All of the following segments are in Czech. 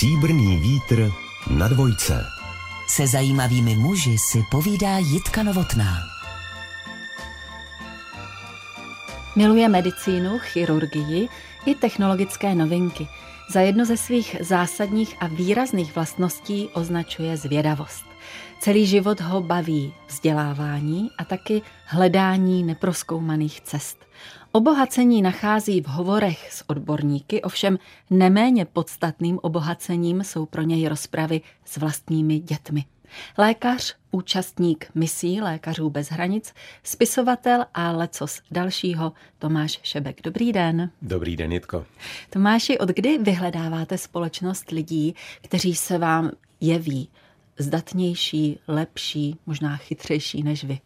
Stříbrný vítr na dvojce. Se zajímavými muži si povídá Jitka Novotná. Miluje medicínu, chirurgii i technologické novinky. Za jednu ze svých zásadních a výrazných vlastností označuje zvědavost. Celý život ho baví vzdělávání a taky hledání neproskoumaných cest. Obohacení nachází v hovorech s odborníky, ovšem neméně podstatným obohacením jsou pro něj rozpravy s vlastními dětmi. Lékař, účastník misí Lékařů bez hranic, spisovatel a lecos dalšího Tomáš Šebek. Dobrý den. Dobrý den, Jitko. Tomáši, od kdy vyhledáváte společnost lidí, kteří se vám jeví zdatnější, lepší, možná chytřejší než vy?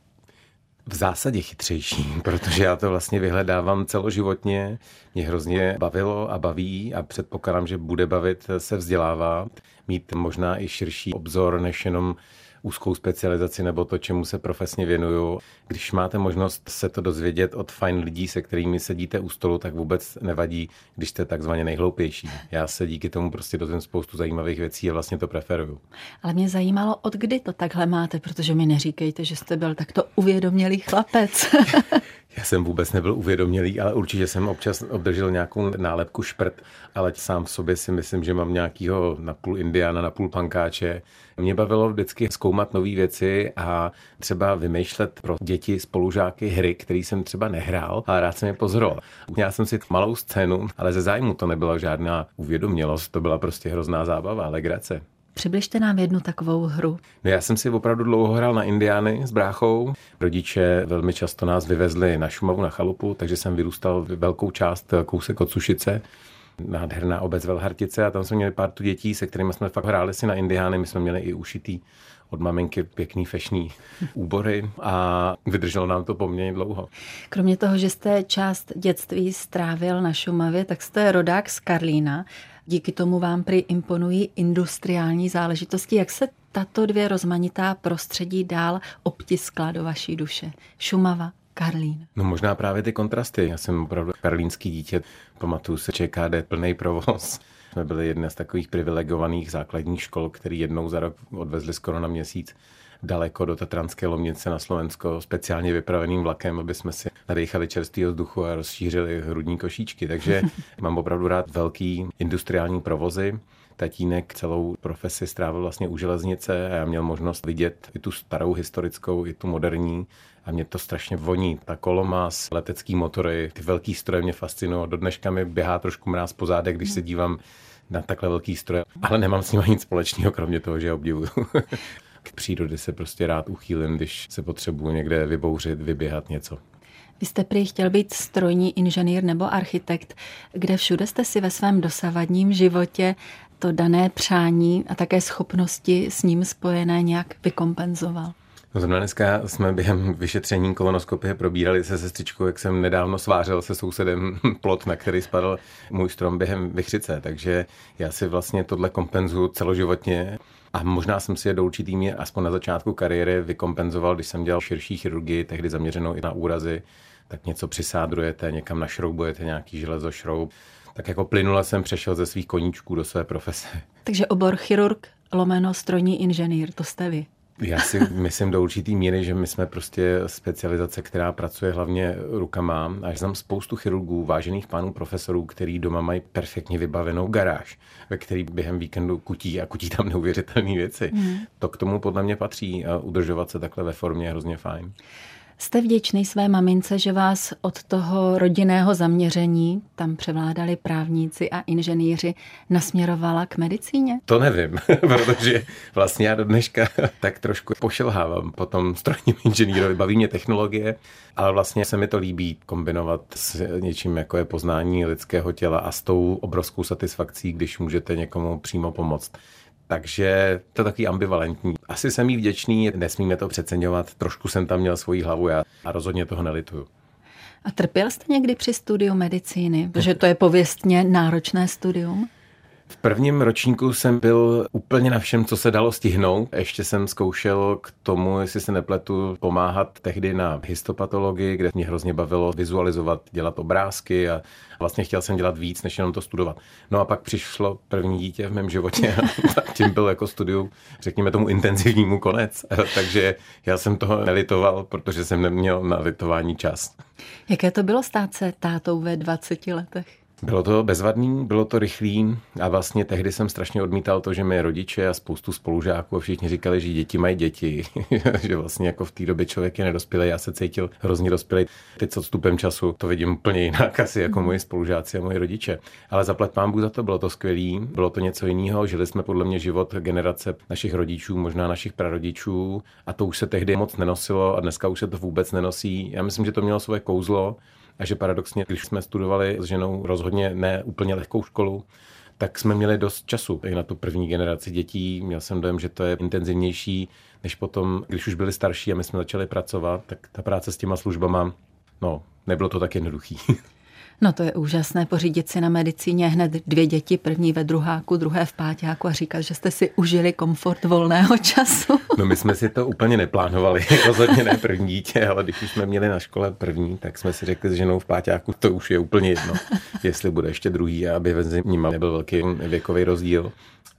V zásadě chytřejší, protože já to vlastně vyhledávám celoživotně. Mě hrozně bavilo a baví a předpokládám, že bude bavit se vzdělávat, mít možná i širší obzor než jenom úzkou specializaci nebo to, čemu se profesně věnuju. Když máte možnost se to dozvědět od fajn lidí, se kterými sedíte u stolu, tak vůbec nevadí, když jste takzvaně nejhloupější. Já se díky tomu prostě dozvím spoustu zajímavých věcí a vlastně to preferuju. Ale mě zajímalo, od kdy to takhle máte, protože mi neříkejte, že jste byl takto uvědomělý chlapec. Já jsem vůbec nebyl uvědomělý, ale určitě jsem občas obdržel nějakou nálepku šprt, ale sám v sobě si myslím, že mám nějakýho napůl indiána, napůl pankáče. Mě bavilo vždycky zkoumat nové věci a třeba vymýšlet pro děti spolužáky hry, které jsem třeba nehrál a rád jsem je pozoroval. Měl jsem si malou scénu, ale ze zájmu to nebyla žádná uvědomělost, to byla prostě hrozná zábava, legrace. Přibližte nám jednu takovou hru. No já jsem si opravdu dlouho hrál na Indiány s bráchou. Rodiče velmi často nás vyvezli na Šumavu na chalupu, takže jsem vyrůstal velkou část kousek od Sušice nádherná obec Velhartice a tam jsme měli pár tu dětí, se kterými jsme fakt hráli si na Indiány. My jsme měli i ušitý od maminky pěkný fešný úbory a vydrželo nám to poměrně dlouho. Kromě toho, že jste část dětství strávil na Šumavě, tak jste rodák z Karlína. Díky tomu vám prý imponují industriální záležitosti. Jak se tato dvě rozmanitá prostředí dál obtiskla do vaší duše? Šumava, Karlín. No možná právě ty kontrasty. Já jsem opravdu karlínský dítě. Pamatuju se ČKD plný provoz. Jsme byli jedna z takových privilegovaných základních škol, který jednou za rok odvezli skoro na měsíc daleko do Tatranské Lomnice na Slovensko speciálně vypraveným vlakem, aby jsme si nadechali čerstvého vzduchu a rozšířili hrudní košíčky. Takže mám opravdu rád velký industriální provozy. Tatínek celou profesi strávil vlastně u železnice a já měl možnost vidět i tu starou historickou, i tu moderní a mě to strašně voní. Ta kolomás, letecký motory, ty velký stroje mě fascinují. Do dneška mi běhá trošku mráz po zádech, když se dívám na takhle velký stroje, ale nemám s nimi nic společného, kromě toho, že je obdivuju. Přírody se prostě rád uchýlím, když se potřebuji někde vybouřit, vyběhat něco. Vy jste prý chtěl být strojní inženýr nebo architekt, kde všude jste si ve svém dosavadním životě to dané přání a také schopnosti s ním spojené nějak vykompenzoval? No zrovna dneska jsme během vyšetření kolonoskopie probírali se sestřičkou, jak jsem nedávno svářel se sousedem plot, na který spadl můj strom během vychřice. Takže já si vlastně tohle kompenzuju celoživotně. A možná jsem si je do určitý mě aspoň na začátku kariéry vykompenzoval, když jsem dělal širší chirurgii, tehdy zaměřenou i na úrazy, tak něco přisádrujete, někam našroubujete nějaký železošroub. Tak jako plynule jsem přešel ze svých koníčků do své profese. Takže obor chirurg lomeno strojní inženýr, to jste vy. Já si myslím do určitý míry, že my jsme prostě specializace, která pracuje hlavně rukama. Až znám spoustu chirurgů, vážených pánů profesorů, který doma mají perfektně vybavenou garáž, ve který během víkendu kutí a kutí tam neuvěřitelné věci. Mm. To k tomu podle mě patří a udržovat se takhle ve formě je hrozně fajn. Jste vděčný své mamince, že vás od toho rodinného zaměření, tam převládali právníci a inženýři, nasměrovala k medicíně? To nevím, protože vlastně já do dneška tak trošku pošelhávám po tom strojním inženýrovi. Baví mě technologie, ale vlastně se mi to líbí kombinovat s něčím, jako je poznání lidského těla a s tou obrovskou satisfakcí, když můžete někomu přímo pomoct. Takže to je takový ambivalentní. Asi jsem jí vděčný, nesmíme to přeceňovat. Trošku jsem tam měl svoji hlavu já a rozhodně toho nelituju. A trpěl jste někdy při studiu medicíny? Protože to je pověstně náročné studium. V prvním ročníku jsem byl úplně na všem, co se dalo stihnout. Ještě jsem zkoušel k tomu, jestli se nepletu, pomáhat tehdy na histopatologii, kde mě hrozně bavilo vizualizovat, dělat obrázky a vlastně chtěl jsem dělat víc, než jenom to studovat. No a pak přišlo první dítě v mém životě a tím byl jako studiu, řekněme tomu intenzivnímu konec. Takže já jsem toho nelitoval, protože jsem neměl na litování čas. Jaké to bylo stát se tátou ve 20 letech? Bylo to bezvadný, bylo to rychlý a vlastně tehdy jsem strašně odmítal to, že mi rodiče a spoustu spolužáků a všichni říkali, že děti mají děti, že vlastně jako v té době člověk je nedospělý, já se cítil hrozně dospělý. Teď s odstupem času to vidím úplně jinak asi jako moji spolužáci a moji rodiče. Ale zaplet pán Bůh za to, bylo to skvělý, bylo to něco jiného, žili jsme podle mě život generace našich rodičů, možná našich prarodičů a to už se tehdy moc nenosilo a dneska už se to vůbec nenosí. Já myslím, že to mělo své kouzlo a že paradoxně, když jsme studovali s ženou rozhodně ne úplně lehkou školu, tak jsme měli dost času i na tu první generaci dětí. Měl jsem dojem, že to je intenzivnější, než potom, když už byli starší a my jsme začali pracovat, tak ta práce s těma službama, no, nebylo to tak jednoduchý. No to je úžasné pořídit si na medicíně hned dvě děti, první ve druháku, druhé v páťáku a říkat, že jste si užili komfort volného času. No my jsme si to úplně neplánovali, rozhodně ne první dítě, ale když už jsme měli na škole první, tak jsme si řekli s ženou v páťáku, to už je úplně jedno, jestli bude ještě druhý, aby mezi nimi nebyl velký věkový rozdíl.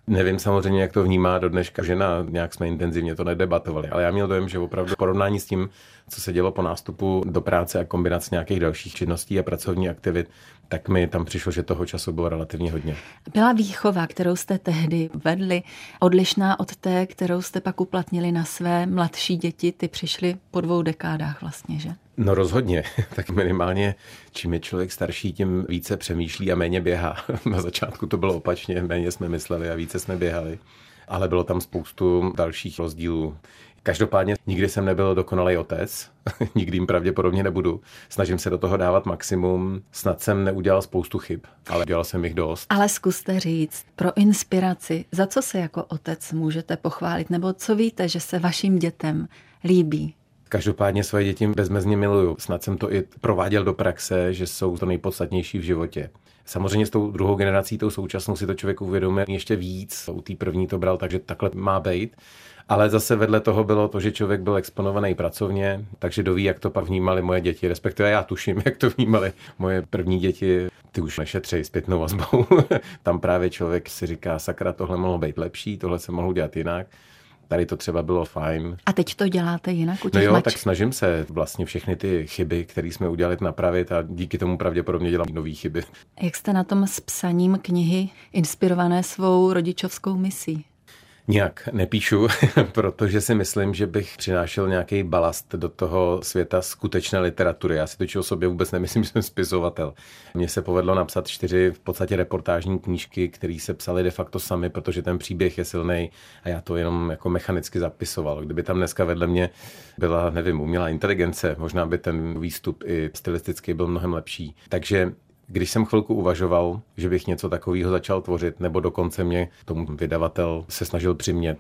Nevím samozřejmě, jak to vnímá do dneška žena, nějak jsme intenzivně to nedebatovali, ale já měl dojem, že opravdu porovnání s tím, co se dělo po nástupu do práce a kombinace nějakých dalších činností a pracovní aktivit, tak mi tam přišlo, že toho času bylo relativně hodně. Byla výchova, kterou jste tehdy vedli, odlišná od té, kterou jste pak uplatnili na své mladší děti, ty přišly po dvou dekádách vlastně, že? No rozhodně, tak minimálně čím je člověk starší, tím více přemýšlí a méně běhá. Na začátku to bylo opačně, méně jsme mysleli a více jsme běhali. Ale bylo tam spoustu dalších rozdílů. Každopádně nikdy jsem nebyl dokonalý otec, nikdy jim pravděpodobně nebudu. Snažím se do toho dávat maximum. Snad jsem neudělal spoustu chyb, ale dělal jsem jich dost. Ale zkuste říct pro inspiraci, za co se jako otec můžete pochválit, nebo co víte, že se vašim dětem líbí? Každopádně svoje děti bezmezně miluju. Snad jsem to i prováděl do praxe, že jsou to nejpodstatnější v životě. Samozřejmě s tou druhou generací, tou současnou, si to člověk uvědomuje ještě víc. U té první to bral, takže takhle má být. Ale zase vedle toho bylo to, že člověk byl exponovaný pracovně, takže doví, jak to pak vnímali moje děti, respektive já tuším, jak to vnímali moje první děti. Ty už nešetřej zpětnou vazbou. Tam právě člověk si říká, sakra, tohle mohlo být lepší, tohle se mohlo dělat jinak. Tady to třeba bylo fajn. A teď to děláte jinak u těch No jo, mač? tak snažím se vlastně všechny ty chyby, které jsme udělali, napravit a díky tomu pravděpodobně dělám nové chyby. Jak jste na tom s psaním knihy inspirované svou rodičovskou misí? Nijak nepíšu, protože si myslím, že bych přinášel nějaký balast do toho světa skutečné literatury. Já si totiž o sobě vůbec nemyslím, že jsem spisovatel. Mně se povedlo napsat čtyři v podstatě reportážní knížky, které se psaly de facto sami, protože ten příběh je silný a já to jenom jako mechanicky zapisoval. Kdyby tam dneska vedle mě byla, nevím, umělá inteligence, možná by ten výstup i stylisticky byl mnohem lepší. Takže když jsem chvilku uvažoval, že bych něco takového začal tvořit, nebo dokonce mě tomu vydavatel se snažil přimět,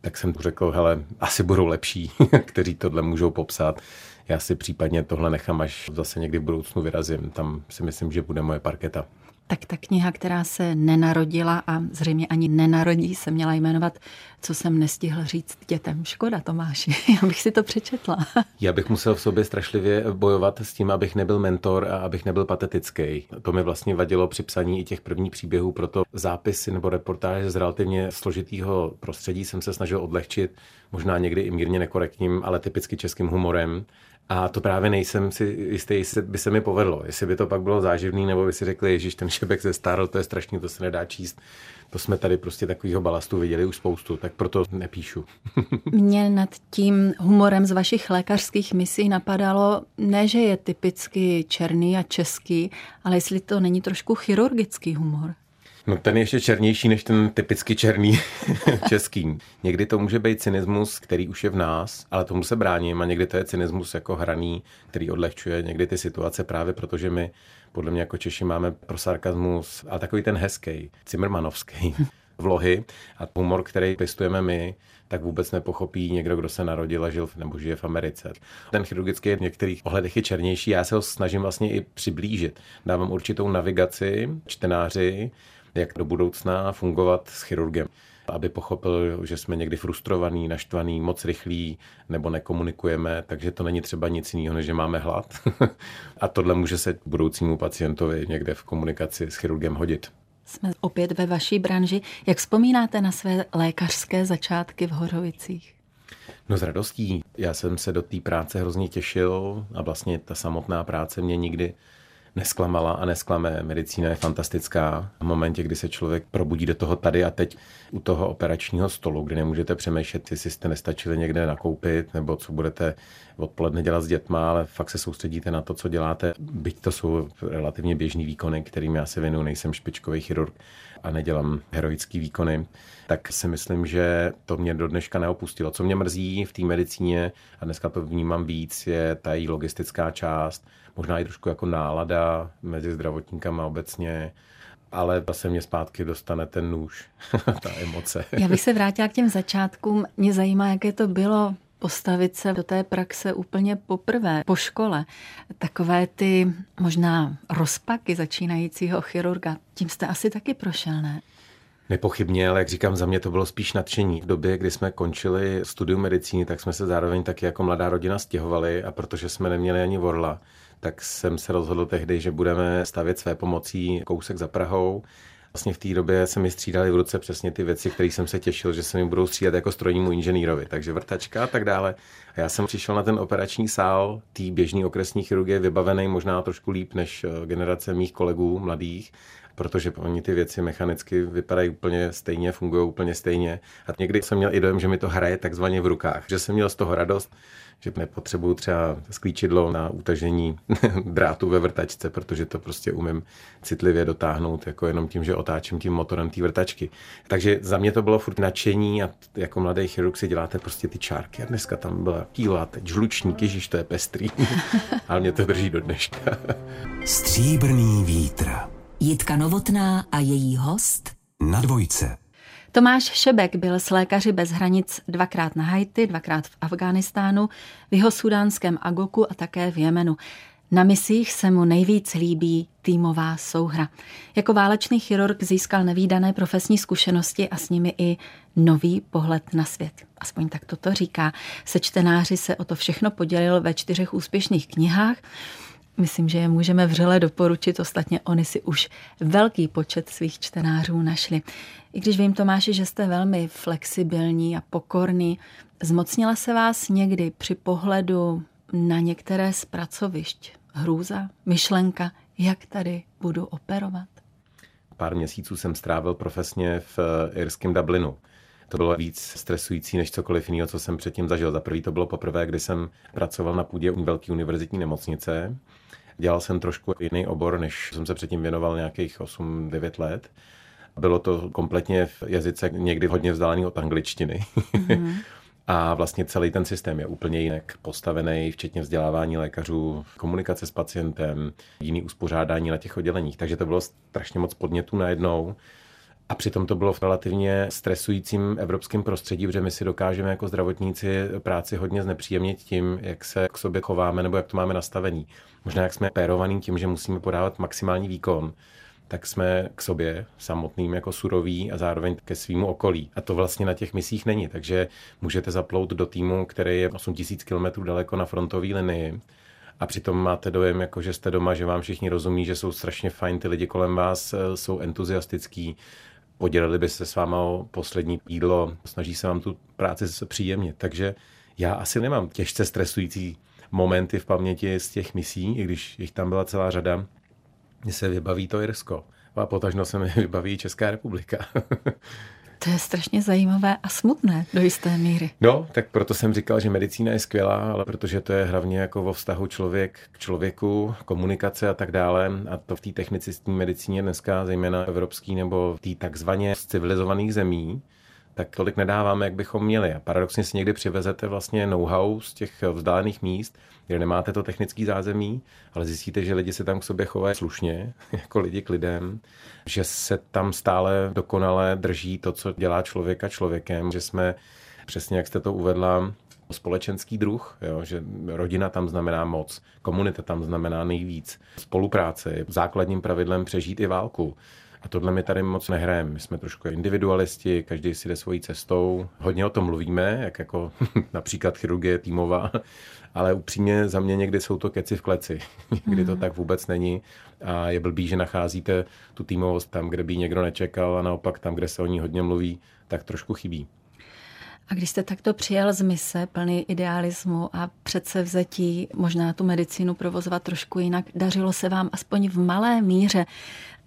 tak jsem řekl, hele, asi budou lepší, kteří tohle můžou popsat. Já si případně tohle nechám, až zase někdy v budoucnu vyrazím. Tam si myslím, že bude moje parketa. Tak ta kniha, která se nenarodila a zřejmě ani nenarodí, se měla jmenovat Co jsem nestihl říct dětem. Škoda, Tomáši, já bych si to přečetla. Já bych musel v sobě strašlivě bojovat s tím, abych nebyl mentor a abych nebyl patetický. To mi vlastně vadilo při psaní i těch prvních příběhů, proto zápisy nebo reportáže z relativně složitého prostředí jsem se snažil odlehčit, možná někdy i mírně nekorektním, ale typicky českým humorem. A to právě nejsem si jistý, jestli by se mi povedlo. Jestli by to pak bylo záživný, nebo by si řekli, Ježíš, ten šebek ze stárl, to je strašný, to se nedá číst. To jsme tady prostě takového balastu viděli už spoustu, tak proto nepíšu. Mě nad tím humorem z vašich lékařských misí napadalo, ne, že je typicky černý a český, ale jestli to není trošku chirurgický humor. No ten je ještě černější než ten typicky černý český. Někdy to může být cynismus, který už je v nás, ale tomu se bráním a někdy to je cynismus jako hraný, který odlehčuje někdy ty situace právě protože my podle mě jako Češi máme pro sarkazmus, a takový ten hezký, cimrmanovský vlohy a humor, který pěstujeme my, tak vůbec nepochopí někdo, kdo se narodil a žil nebo žije v Americe. Ten chirurgický je v některých ohledech je černější, já se ho snažím vlastně i přiblížit. Dávám určitou navigaci čtenáři, jak do budoucna fungovat s chirurgem aby pochopil, že jsme někdy frustrovaný, naštvaný, moc rychlí nebo nekomunikujeme, takže to není třeba nic jiného, než že máme hlad. a tohle může se budoucímu pacientovi někde v komunikaci s chirurgem hodit. Jsme opět ve vaší branži. Jak vzpomínáte na své lékařské začátky v Horovicích? No s radostí. Já jsem se do té práce hrozně těšil a vlastně ta samotná práce mě nikdy nesklamala a nesklame. Medicína je fantastická. V momentě, kdy se člověk probudí do toho tady a teď u toho operačního stolu, kdy nemůžete přemýšlet, jestli jste nestačili někde nakoupit, nebo co budete odpoledne dělat s dětma, ale fakt se soustředíte na to, co děláte. Byť to jsou relativně běžný výkony, kterým já se věnuju, nejsem špičkový chirurg a nedělám heroický výkony, tak si myslím, že to mě do dneška neopustilo. Co mě mrzí v té medicíně, a dneska to vnímám víc, je ta její logistická část, možná i trošku jako nálada mezi zdravotníkama obecně, ale zase mě zpátky dostane ten nůž, ta emoce. Já bych se vrátila k těm začátkům. Mě zajímá, jaké to bylo postavit se do té praxe úplně poprvé, po škole. Takové ty možná rozpaky začínajícího chirurga, tím jste asi taky prošel, ne? Nepochybně, ale jak říkám, za mě to bylo spíš nadšení. V době, kdy jsme končili studium medicíny, tak jsme se zároveň taky jako mladá rodina stěhovali a protože jsme neměli ani vorla, tak jsem se rozhodl tehdy, že budeme stavět své pomocí kousek za Prahou. Vlastně v té době se mi střídali v ruce přesně ty věci, které jsem se těšil, že se mi budou střídat jako strojnímu inženýrovi, takže vrtačka a tak dále. A já jsem přišel na ten operační sál té běžné okresní chirurgie vybavený možná trošku líp než eh, generace mých kolegů mladých protože oni ty věci mechanicky vypadají úplně stejně, fungují úplně stejně. A někdy jsem měl i dojem, že mi to hraje takzvaně v rukách, že jsem měl z toho radost, že nepotřebuju třeba sklíčidlo na utažení drátu ve vrtačce, protože to prostě umím citlivě dotáhnout jako jenom tím, že otáčím tím motorem té vrtačky. Takže za mě to bylo furt nadšení a jako mladý chirurg si děláte prostě ty čárky. A dneska tam byla kýla, teď žlučník, ježiš, to je pestrý. Ale mě to drží do dneška. Stříbrný vítr. Jitka Novotná a její host Na dvojce. Tomáš Šebek byl s lékaři bez hranic dvakrát na Haiti, dvakrát v Afghánistánu, v jeho sudánském Agoku a také v Jemenu. Na misích se mu nejvíc líbí týmová souhra. Jako válečný chirurg získal nevýdané profesní zkušenosti a s nimi i nový pohled na svět. Aspoň tak toto říká. Se čtenáři se o to všechno podělil ve čtyřech úspěšných knihách. Myslím, že je můžeme vřele doporučit, ostatně oni si už velký počet svých čtenářů našli. I když vím, Tomáši, že jste velmi flexibilní a pokorný, zmocnila se vás někdy při pohledu na některé z pracovišť hrůza, myšlenka, jak tady budu operovat? Pár měsíců jsem strávil profesně v eh, irském Dublinu. To bylo víc stresující než cokoliv jiného, co jsem předtím zažil. Za prvý to bylo poprvé, kdy jsem pracoval na půdě velké univerzitní nemocnice Dělal jsem trošku jiný obor, než jsem se předtím věnoval nějakých 8-9 let. Bylo to kompletně v jazyce někdy hodně vzdálený od angličtiny. Mm-hmm. A vlastně celý ten systém je úplně jinak postavený, včetně vzdělávání lékařů, komunikace s pacientem, jiný uspořádání na těch odděleních. Takže to bylo strašně moc podnětů najednou. A přitom to bylo v relativně stresujícím evropském prostředí, protože my si dokážeme jako zdravotníci práci hodně znepříjemnit tím, jak se k sobě chováme nebo jak to máme nastavený. Možná jak jsme pérovaný tím, že musíme podávat maximální výkon, tak jsme k sobě samotným jako suroví a zároveň ke svýmu okolí. A to vlastně na těch misích není, takže můžete zaplout do týmu, který je 8000 km daleko na frontové linii a přitom máte dojem, jako že jste doma, že vám všichni rozumí, že jsou strašně fajn, ty lidi kolem vás eh, jsou entuziastický, podělili by se s váma o poslední jídlo, snaží se vám tu práci příjemně. Takže já asi nemám těžce stresující momenty v paměti z těch misí, i když jich tam byla celá řada. Mně se vybaví to Irsko a potažno se mi vybaví Česká republika. To je strašně zajímavé a smutné do jisté míry. No, tak proto jsem říkal, že medicína je skvělá, ale protože to je hlavně jako vo vztahu člověk k člověku, komunikace a tak dále. A to v té technicistní medicíně dneska, zejména evropský nebo v té takzvaně civilizovaných zemí, tak tolik nedáváme, jak bychom měli. A paradoxně si někdy přivezete vlastně know-how z těch vzdálených míst, kde nemáte to technický zázemí, ale zjistíte, že lidi se tam k sobě chovají slušně, jako lidi k lidem, že se tam stále dokonale drží to, co dělá člověka člověkem, že jsme, přesně jak jste to uvedla, společenský druh, jo, že rodina tam znamená moc, komunita tam znamená nejvíc. Spolupráce je základním pravidlem přežít i válku A tohle my tady moc nehrajeme. My jsme trošku individualisti, každý si jde svojí cestou. Hodně o tom mluvíme, jak jako například chirurgie týmová, ale upřímně za mě někdy jsou to keci v kleci. Někdy to mhm. tak vůbec není a je blbý, že nacházíte tu týmovost tam, kde by někdo nečekal a naopak tam, kde se o ní hodně mluví, tak trošku chybí. A když jste takto přijel z mise, plný idealismu a přece vzetí možná tu medicínu provozovat trošku jinak, dařilo se vám aspoň v malé míře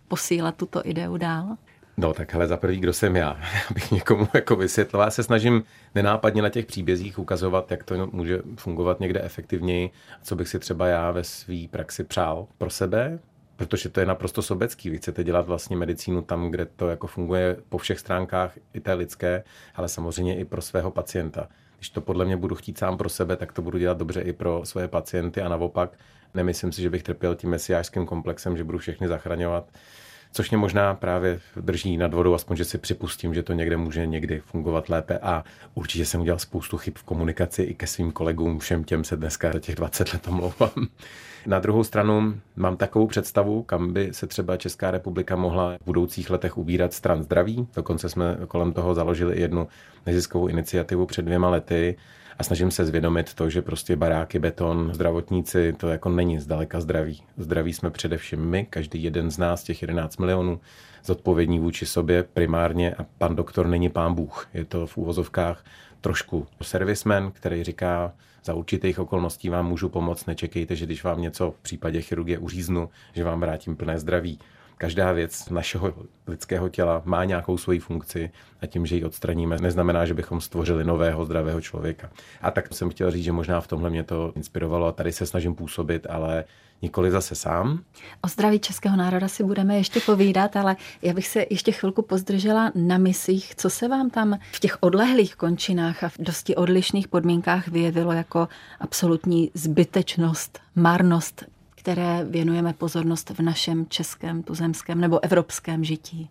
posílat tuto ideu dál? No tak hele, za prvý, kdo jsem já, abych někomu jako vysvětlil. Já se snažím nenápadně na těch příbězích ukazovat, jak to může fungovat někde efektivněji, co bych si třeba já ve své praxi přál pro sebe, protože to je naprosto sobecký. Vy chcete dělat vlastně medicínu tam, kde to jako funguje po všech stránkách, i té lidské, ale samozřejmě i pro svého pacienta. Když to podle mě budu chtít sám pro sebe, tak to budu dělat dobře i pro své pacienty a naopak nemyslím si, že bych trpěl tím mesiářským komplexem, že budu všechny zachraňovat což mě možná právě drží nad vodou, aspoň, že si připustím, že to někde může někdy fungovat lépe a určitě jsem udělal spoustu chyb v komunikaci i ke svým kolegům, všem těm se dneska za těch 20 let omlouvám. Na druhou stranu mám takovou představu, kam by se třeba Česká republika mohla v budoucích letech ubírat stran zdraví. Dokonce jsme kolem toho založili jednu neziskovou iniciativu před dvěma lety a snažím se zvědomit to, že prostě baráky, beton, zdravotníci, to jako není zdaleka zdraví. Zdraví jsme především my, každý jeden z nás, těch 11 milionů, zodpovědní vůči sobě primárně a pan doktor není pán Bůh. Je to v úvozovkách trošku servisman, který říká, za určitých okolností vám můžu pomoct, nečekejte, že když vám něco v případě chirurgie uříznu, že vám vrátím plné zdraví každá věc našeho lidského těla má nějakou svoji funkci a tím, že ji odstraníme, neznamená, že bychom stvořili nového zdravého člověka. A tak jsem chtěl říct, že možná v tomhle mě to inspirovalo a tady se snažím působit, ale nikoli zase sám. O zdraví českého národa si budeme ještě povídat, ale já bych se ještě chvilku pozdržela na misích. Co se vám tam v těch odlehlých končinách a v dosti odlišných podmínkách vyjevilo jako absolutní zbytečnost, marnost které věnujeme pozornost v našem českém, tuzemském nebo evropském žití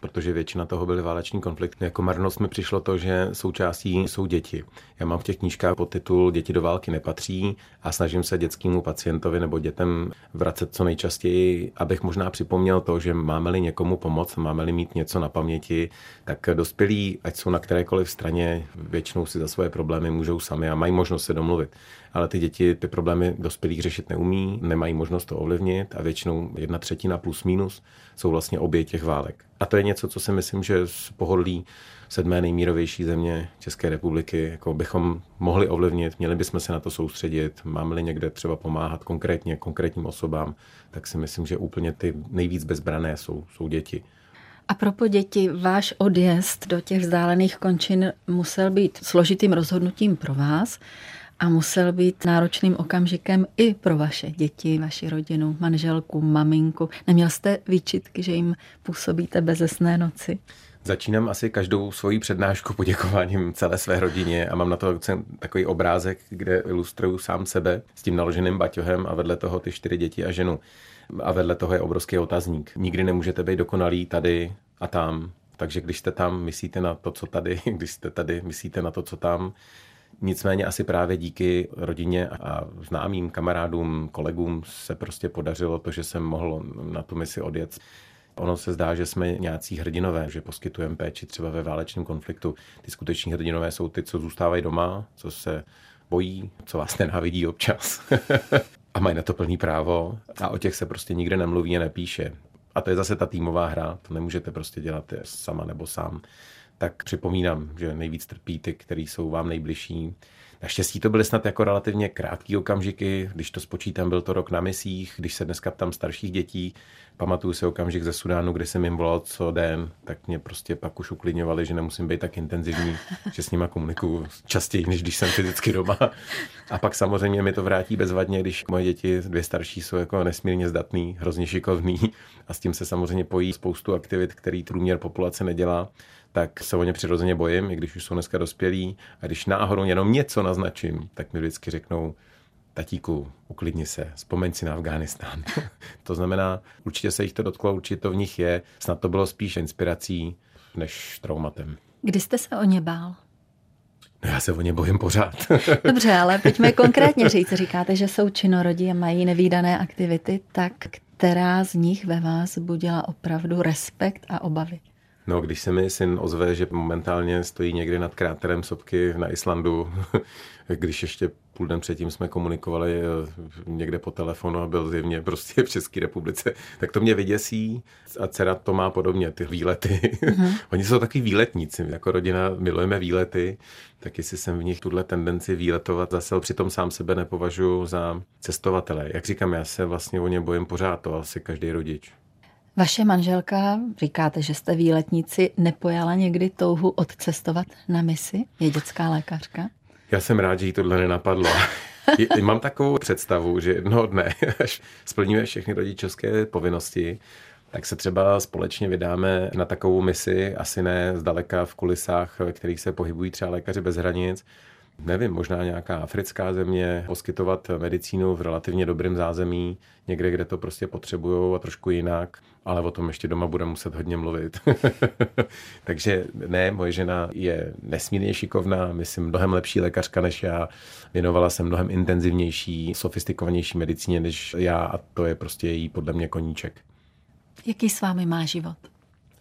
protože většina toho byly váleční konflikty. Jako marnost mi přišlo to, že součástí jsou děti. Já mám v těch knížkách podtitul Děti do války nepatří a snažím se dětskému pacientovi nebo dětem vracet co nejčastěji, abych možná připomněl to, že máme-li někomu pomoct, máme-li mít něco na paměti, tak dospělí, ať jsou na kterékoliv straně, většinou si za svoje problémy můžou sami a mají možnost se domluvit ale ty děti ty problémy dospělých řešit neumí, nemají možnost to ovlivnit a většinou jedna třetina plus minus jsou vlastně obě těch válek. A to je něco, co si myslím, že z pohodlí sedmé nejmírovější země České republiky jako bychom mohli ovlivnit, měli bychom se na to soustředit, máme-li někde třeba pomáhat konkrétně konkrétním osobám, tak si myslím, že úplně ty nejvíc bezbrané jsou, jsou děti. A pro děti, váš odjezd do těch vzdálených končin musel být složitým rozhodnutím pro vás a musel být náročným okamžikem i pro vaše děti, vaši rodinu, manželku, maminku. Neměl jste výčitky, že jim působíte bezesné noci? Začínám asi každou svoji přednášku poděkováním celé své rodině a mám na to takový obrázek, kde ilustruju sám sebe s tím naloženým baťohem a vedle toho ty čtyři děti a ženu. A vedle toho je obrovský otazník. Nikdy nemůžete být dokonalý tady a tam. Takže když jste tam, myslíte na to, co tady, když jste tady, myslíte na to, co tam. Nicméně asi právě díky rodině a známým kamarádům, kolegům se prostě podařilo to, že jsem mohl na tu misi odjet. Ono se zdá, že jsme nějací hrdinové, že poskytujeme péči třeba ve válečném konfliktu. Ty skuteční hrdinové jsou ty, co zůstávají doma, co se bojí, co vás nenávidí občas. a mají na to plný právo a o těch se prostě nikde nemluví a nepíše. A to je zase ta týmová hra, to nemůžete prostě dělat sama nebo sám tak připomínám, že nejvíc trpí ty, který jsou vám nejbližší. Naštěstí to byly snad jako relativně krátké okamžiky, když to spočítám, byl to rok na misích, když se dneska ptám starších dětí, pamatuju si okamžik ze Sudánu, kdy jsem jim volal co den, tak mě prostě pak už uklidňovali, že nemusím být tak intenzivní, že s nima komunikuju častěji, než když jsem fyzicky doma. A pak samozřejmě mi to vrátí bezvadně, když moje děti, dvě starší, jsou jako nesmírně zdatný, hrozně šikovný a s tím se samozřejmě pojí spoustu aktivit, který průměr populace nedělá tak se o ně přirozeně bojím, i když už jsou dneska dospělí. A když náhodou jenom něco naznačím, tak mi vždycky řeknou, tatíku, uklidni se, vzpomeň si na Afghánistán. to znamená, určitě se jich to dotklo, určitě to v nich je. Snad to bylo spíš inspirací než traumatem. Kdy jste se o ně bál? No já se o ně bojím pořád. Dobře, ale pojďme konkrétně říct. Říkáte, že jsou činorodí a mají nevýdané aktivity, tak která z nich ve vás budila opravdu respekt a obavy? No, když se mi syn ozve, že momentálně stojí někde nad kráterem sopky na Islandu, když ještě půl den předtím jsme komunikovali eh, někde po telefonu a byl zjevně prostě v České republice, tak to mě vyděsí a dcera to má podobně, ty výlety. Mm-hmm. Oni jsou takový výletníci, jako rodina milujeme výlety, tak jestli jsem v nich tuhle tendenci výletovat zase, přitom sám sebe nepovažuji za cestovatele. Jak říkám, já se vlastně o ně bojím pořád, to asi každý rodič. Vaše manželka, říkáte, že jste výletníci, nepojala někdy touhu odcestovat na misi? Je dětská lékařka? Já jsem rád, že jí tohle nenapadlo. Mám takovou představu, že jednoho dne, až splníme všechny rodičovské povinnosti, tak se třeba společně vydáme na takovou misi, asi ne zdaleka v kulisách, ve kterých se pohybují třeba lékaři bez hranic, nevím, možná nějaká africká země, poskytovat medicínu v relativně dobrém zázemí, někde, kde to prostě potřebují a trošku jinak, ale o tom ještě doma bude muset hodně mluvit. Takže ne, moje žena je nesmírně šikovná, myslím mnohem lepší lékařka než já, věnovala se mnohem intenzivnější, sofistikovanější medicíně než já a to je prostě její podle mě koníček. Jaký s vámi má život?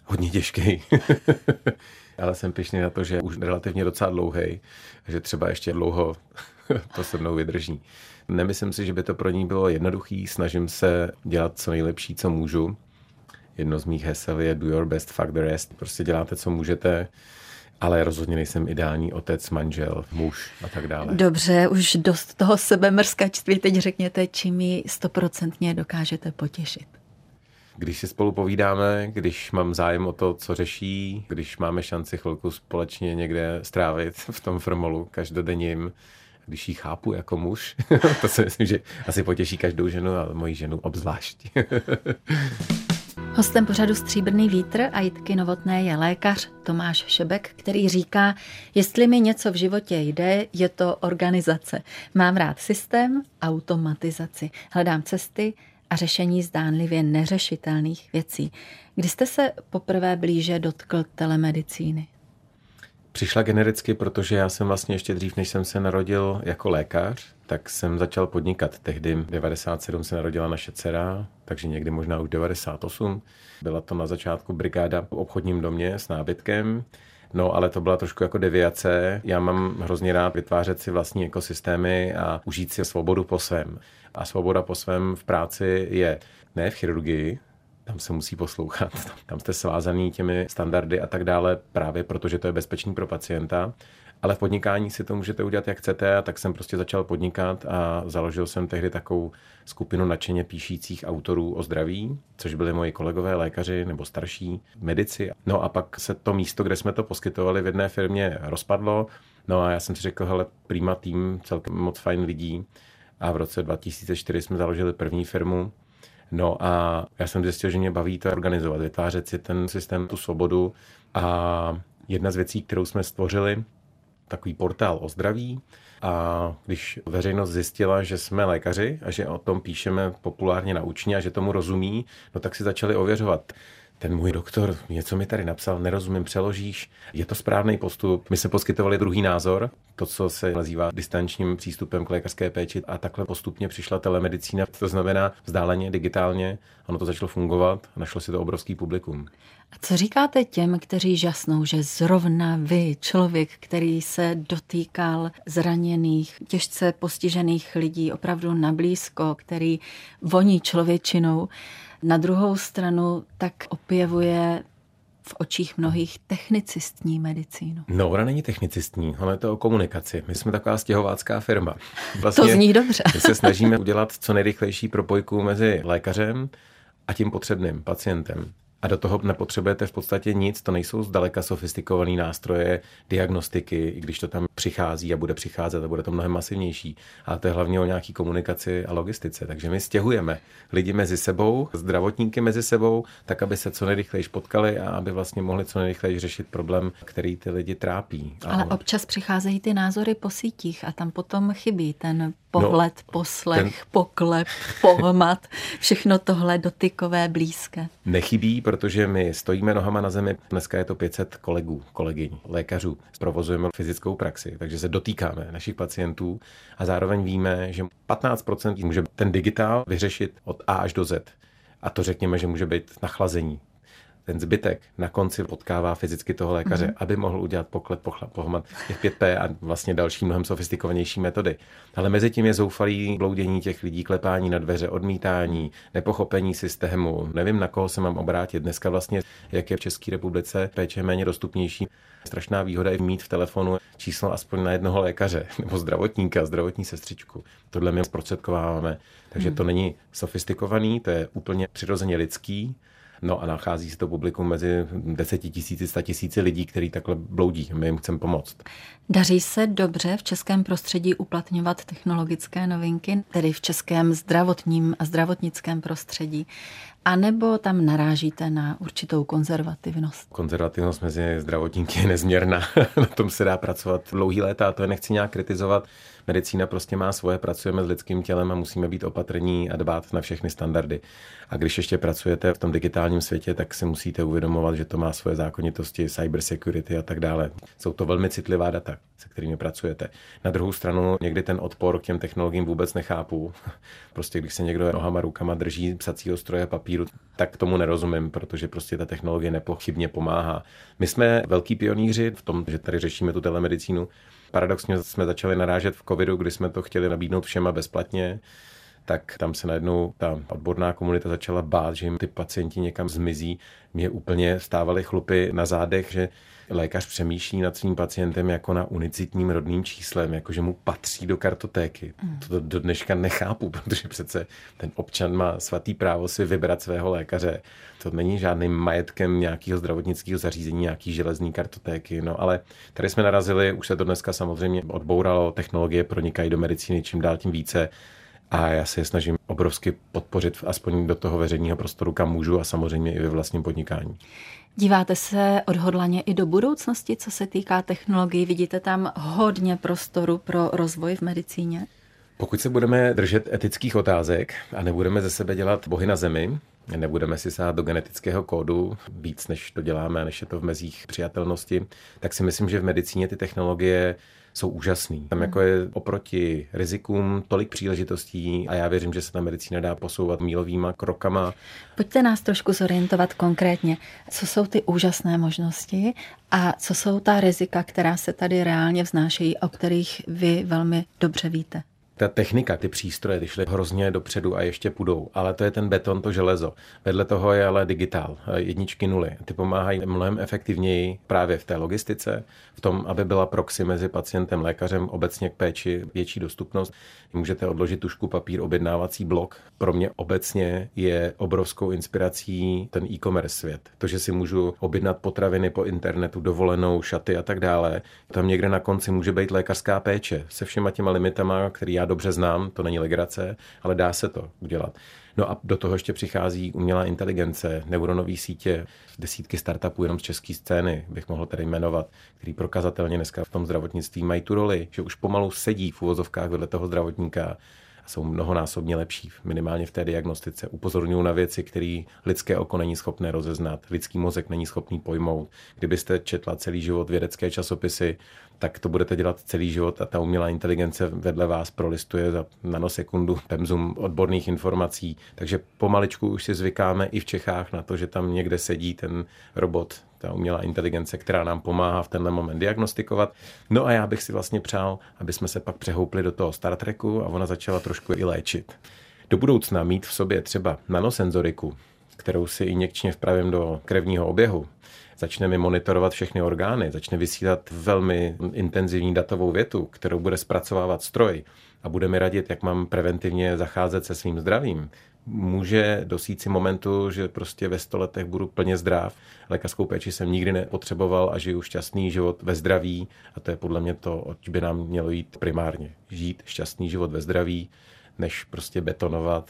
Hodně těžký. ale jsem pišný na to, že už relativně docela dlouhý, že třeba ještě dlouho to se mnou vydrží. Nemyslím si, že by to pro ní bylo jednoduchý, snažím se dělat co nejlepší, co můžu. Jedno z mých hesel je do your best, fuck the rest. Prostě děláte, co můžete, ale rozhodně nejsem ideální otec, manžel, muž a tak dále. Dobře, už dost toho sebemrskačství. Teď řekněte, čím mi stoprocentně dokážete potěšit. Když si spolu povídáme, když mám zájem o to, co řeší, když máme šanci chvilku společně někde strávit v tom formolu každodenním, když ji chápu jako muž, to si myslím, že asi potěší každou ženu, ale moji ženu obzvlášť. Hostem pořadu Stříbrný vítr a Jitky Novotné je lékař Tomáš Šebek, který říká, jestli mi něco v životě jde, je to organizace. Mám rád systém, automatizaci. Hledám cesty, a řešení zdánlivě neřešitelných věcí. Kdy jste se poprvé blíže dotkl telemedicíny? Přišla genericky, protože já jsem vlastně ještě dřív, než jsem se narodil jako lékař, tak jsem začal podnikat. Tehdy 97 se narodila naše dcera, takže někdy možná už 98. Byla to na začátku brigáda v obchodním domě s nábytkem. No, ale to byla trošku jako deviace. Já mám hrozně rád vytvářet si vlastní ekosystémy a užít si svobodu po svém. A svoboda po svém v práci je ne v chirurgii, tam se musí poslouchat, tam jste svázaný těmi standardy a tak dále, právě protože to je bezpečný pro pacienta. Ale v podnikání si to můžete udělat, jak chcete, a tak jsem prostě začal podnikat a založil jsem tehdy takovou skupinu nadšeně píšících autorů o zdraví, což byli moji kolegové lékaři nebo starší medici. No a pak se to místo, kde jsme to poskytovali v jedné firmě, rozpadlo. No a já jsem si řekl, hele, prima tým, celkem moc fajn lidí. A v roce 2004 jsme založili první firmu, No a já jsem zjistil, že mě baví to organizovat, vytvářet si ten systém, tu svobodu. A jedna z věcí, kterou jsme stvořili, takový portál o zdraví. A když veřejnost zjistila, že jsme lékaři a že o tom píšeme populárně naučně a že tomu rozumí, no tak si začali ověřovat ten můj doktor něco mi tady napsal, nerozumím, přeložíš, je to správný postup. My jsme poskytovali druhý názor, to, co se nazývá distančním přístupem k lékařské péči a takhle postupně přišla telemedicína, to znamená vzdáleně, digitálně, ono to začalo fungovat, našlo si to obrovský publikum. A co říkáte těm, kteří žasnou, že zrovna vy, člověk, který se dotýkal zraněných, těžce postižených lidí opravdu nablízko, který voní člověčinou, na druhou stranu tak opěvuje v očích mnohých technicistní medicínu. No, ona není technicistní, ona je to o komunikaci. My jsme taková stěhovácká firma. Vlastně to zní dobře. my se snažíme udělat co nejrychlejší propojku mezi lékařem a tím potřebným pacientem a do toho nepotřebujete v podstatě nic, to nejsou zdaleka sofistikované nástroje diagnostiky, i když to tam přichází a bude přicházet a bude to mnohem masivnější. Ale to je hlavně o nějaký komunikaci a logistice. Takže my stěhujeme lidi mezi sebou, zdravotníky mezi sebou, tak aby se co nejrychleji potkali a aby vlastně mohli co nejrychleji řešit problém, který ty lidi trápí. Ale občas přicházejí ty názory po sítích a tam potom chybí ten pohled, no, poslech, ten... poklep, pohmat, všechno tohle dotykové, blízké. Nechybí, protože my stojíme nohama na zemi. Dneska je to 500 kolegů, kolegyň, lékařů. Provozujeme fyzickou praxi, takže se dotýkáme našich pacientů a zároveň víme, že 15% může ten digitál vyřešit od A až do Z A to řekněme, že může být nachlazení ten zbytek na konci potkává fyzicky toho lékaře, mm-hmm. aby mohl udělat poklet, pohmat těch 5P a vlastně další mnohem sofistikovanější metody. Ale mezi tím je zoufalý bloudění těch lidí, klepání na dveře, odmítání, nepochopení systému. Nevím, na koho se mám obrátit. Dneska vlastně, jak je v České republice péče méně dostupnější, strašná výhoda je mít v telefonu číslo aspoň na jednoho lékaře nebo zdravotníka, zdravotní sestřičku. Tohle my zprostředkováváme. Takže hmm. to není sofistikovaný, to je úplně přirozeně lidský No a nachází se to publikum mezi deseti tisíci, sta tisíci lidí, kteří takhle bloudí. My jim chceme pomoct. Daří se dobře v českém prostředí uplatňovat technologické novinky, tedy v českém zdravotním a zdravotnickém prostředí? A nebo tam narážíte na určitou konzervativnost? Konzervativnost mezi zdravotníky je nezměrná. na tom se dá pracovat dlouhý léta a to je nechci nějak kritizovat. Medicína prostě má svoje, pracujeme s lidským tělem a musíme být opatrní a dbát na všechny standardy. A když ještě pracujete v tom digitálním světě, tak si musíte uvědomovat, že to má svoje zákonitosti, cyber security a tak dále. Jsou to velmi citlivá data, se kterými pracujete. Na druhou stranu někdy ten odpor k těm technologiím vůbec nechápu. Prostě když se někdo nohama, rukama drží psacího stroje papíru, tak tomu nerozumím, protože prostě ta technologie nepochybně pomáhá. My jsme velký pionýři v tom, že tady řešíme tu telemedicínu. Paradoxně jsme začali narážet v covidu, kdy jsme to chtěli nabídnout všema bezplatně tak tam se najednou ta odborná komunita začala bát, že jim ty pacienti někam zmizí. Mě úplně stávaly chlupy na zádech, že lékař přemýšlí nad svým pacientem jako na unicitním rodným číslem, jako že mu patří do kartotéky. Mm. To do dneška nechápu, protože přece ten občan má svatý právo si vybrat svého lékaře. To není žádným majetkem nějakého zdravotnického zařízení, nějaký železní kartotéky. No ale tady jsme narazili, už se to dneska samozřejmě odbouralo, technologie pronikají do medicíny čím dál tím více a já se je snažím obrovsky podpořit aspoň do toho veřejného prostoru, kam můžu a samozřejmě i ve vlastním podnikání. Díváte se odhodlaně i do budoucnosti, co se týká technologií? Vidíte tam hodně prostoru pro rozvoj v medicíně? Pokud se budeme držet etických otázek a nebudeme ze sebe dělat bohy na zemi, nebudeme si sát do genetického kódu víc, než to děláme, než je to v mezích přijatelnosti, tak si myslím, že v medicíně ty technologie jsou úžasný. Tam jako je oproti rizikům tolik příležitostí a já věřím, že se ta medicína dá posouvat mílovýma krokama. Pojďte nás trošku zorientovat konkrétně, co jsou ty úžasné možnosti a co jsou ta rizika, která se tady reálně vznášejí, o kterých vy velmi dobře víte ta technika, ty přístroje, ty šly hrozně dopředu a ještě půjdou, ale to je ten beton, to železo. Vedle toho je ale digitál, jedničky nuly. Ty pomáhají mnohem efektivněji právě v té logistice, v tom, aby byla proxy mezi pacientem, lékařem, obecně k péči větší dostupnost. Můžete odložit tušku, papír, objednávací blok. Pro mě obecně je obrovskou inspirací ten e-commerce svět. To, že si můžu objednat potraviny po internetu, dovolenou, šaty a tak dále. Tam někde na konci může být lékařská péče se všema těma limitama, který já dobře znám, to není legrace, ale dá se to udělat. No a do toho ještě přichází umělá inteligence, neuronové sítě, desítky startupů jenom z české scény, bych mohl tady jmenovat, který prokazatelně dneska v tom zdravotnictví mají tu roli, že už pomalu sedí v úvozovkách vedle toho zdravotníka a jsou mnohonásobně lepší, minimálně v té diagnostice. Upozorňují na věci, které lidské oko není schopné rozeznat, lidský mozek není schopný pojmout. Kdybyste četla celý život vědecké časopisy, tak to budete dělat celý život a ta umělá inteligence vedle vás prolistuje za nanosekundu pemzum odborných informací. Takže pomaličku už si zvykáme i v Čechách na to, že tam někde sedí ten robot, ta umělá inteligence, která nám pomáhá v tenhle moment diagnostikovat. No a já bych si vlastně přál, aby jsme se pak přehoupli do toho Star Treku a ona začala trošku i léčit. Do budoucna mít v sobě třeba nanosenzoriku, kterou si injekčně vpravím do krevního oběhu, začne mi monitorovat všechny orgány, začne vysílat velmi intenzivní datovou větu, kterou bude zpracovávat stroj a bude mi radit, jak mám preventivně zacházet se svým zdravím, může dosít si momentu, že prostě ve sto letech budu plně zdrav. Lékařskou péči jsem nikdy nepotřeboval a žiju šťastný život ve zdraví a to je podle mě to, oč by nám mělo jít primárně. Žít šťastný život ve zdraví, než prostě betonovat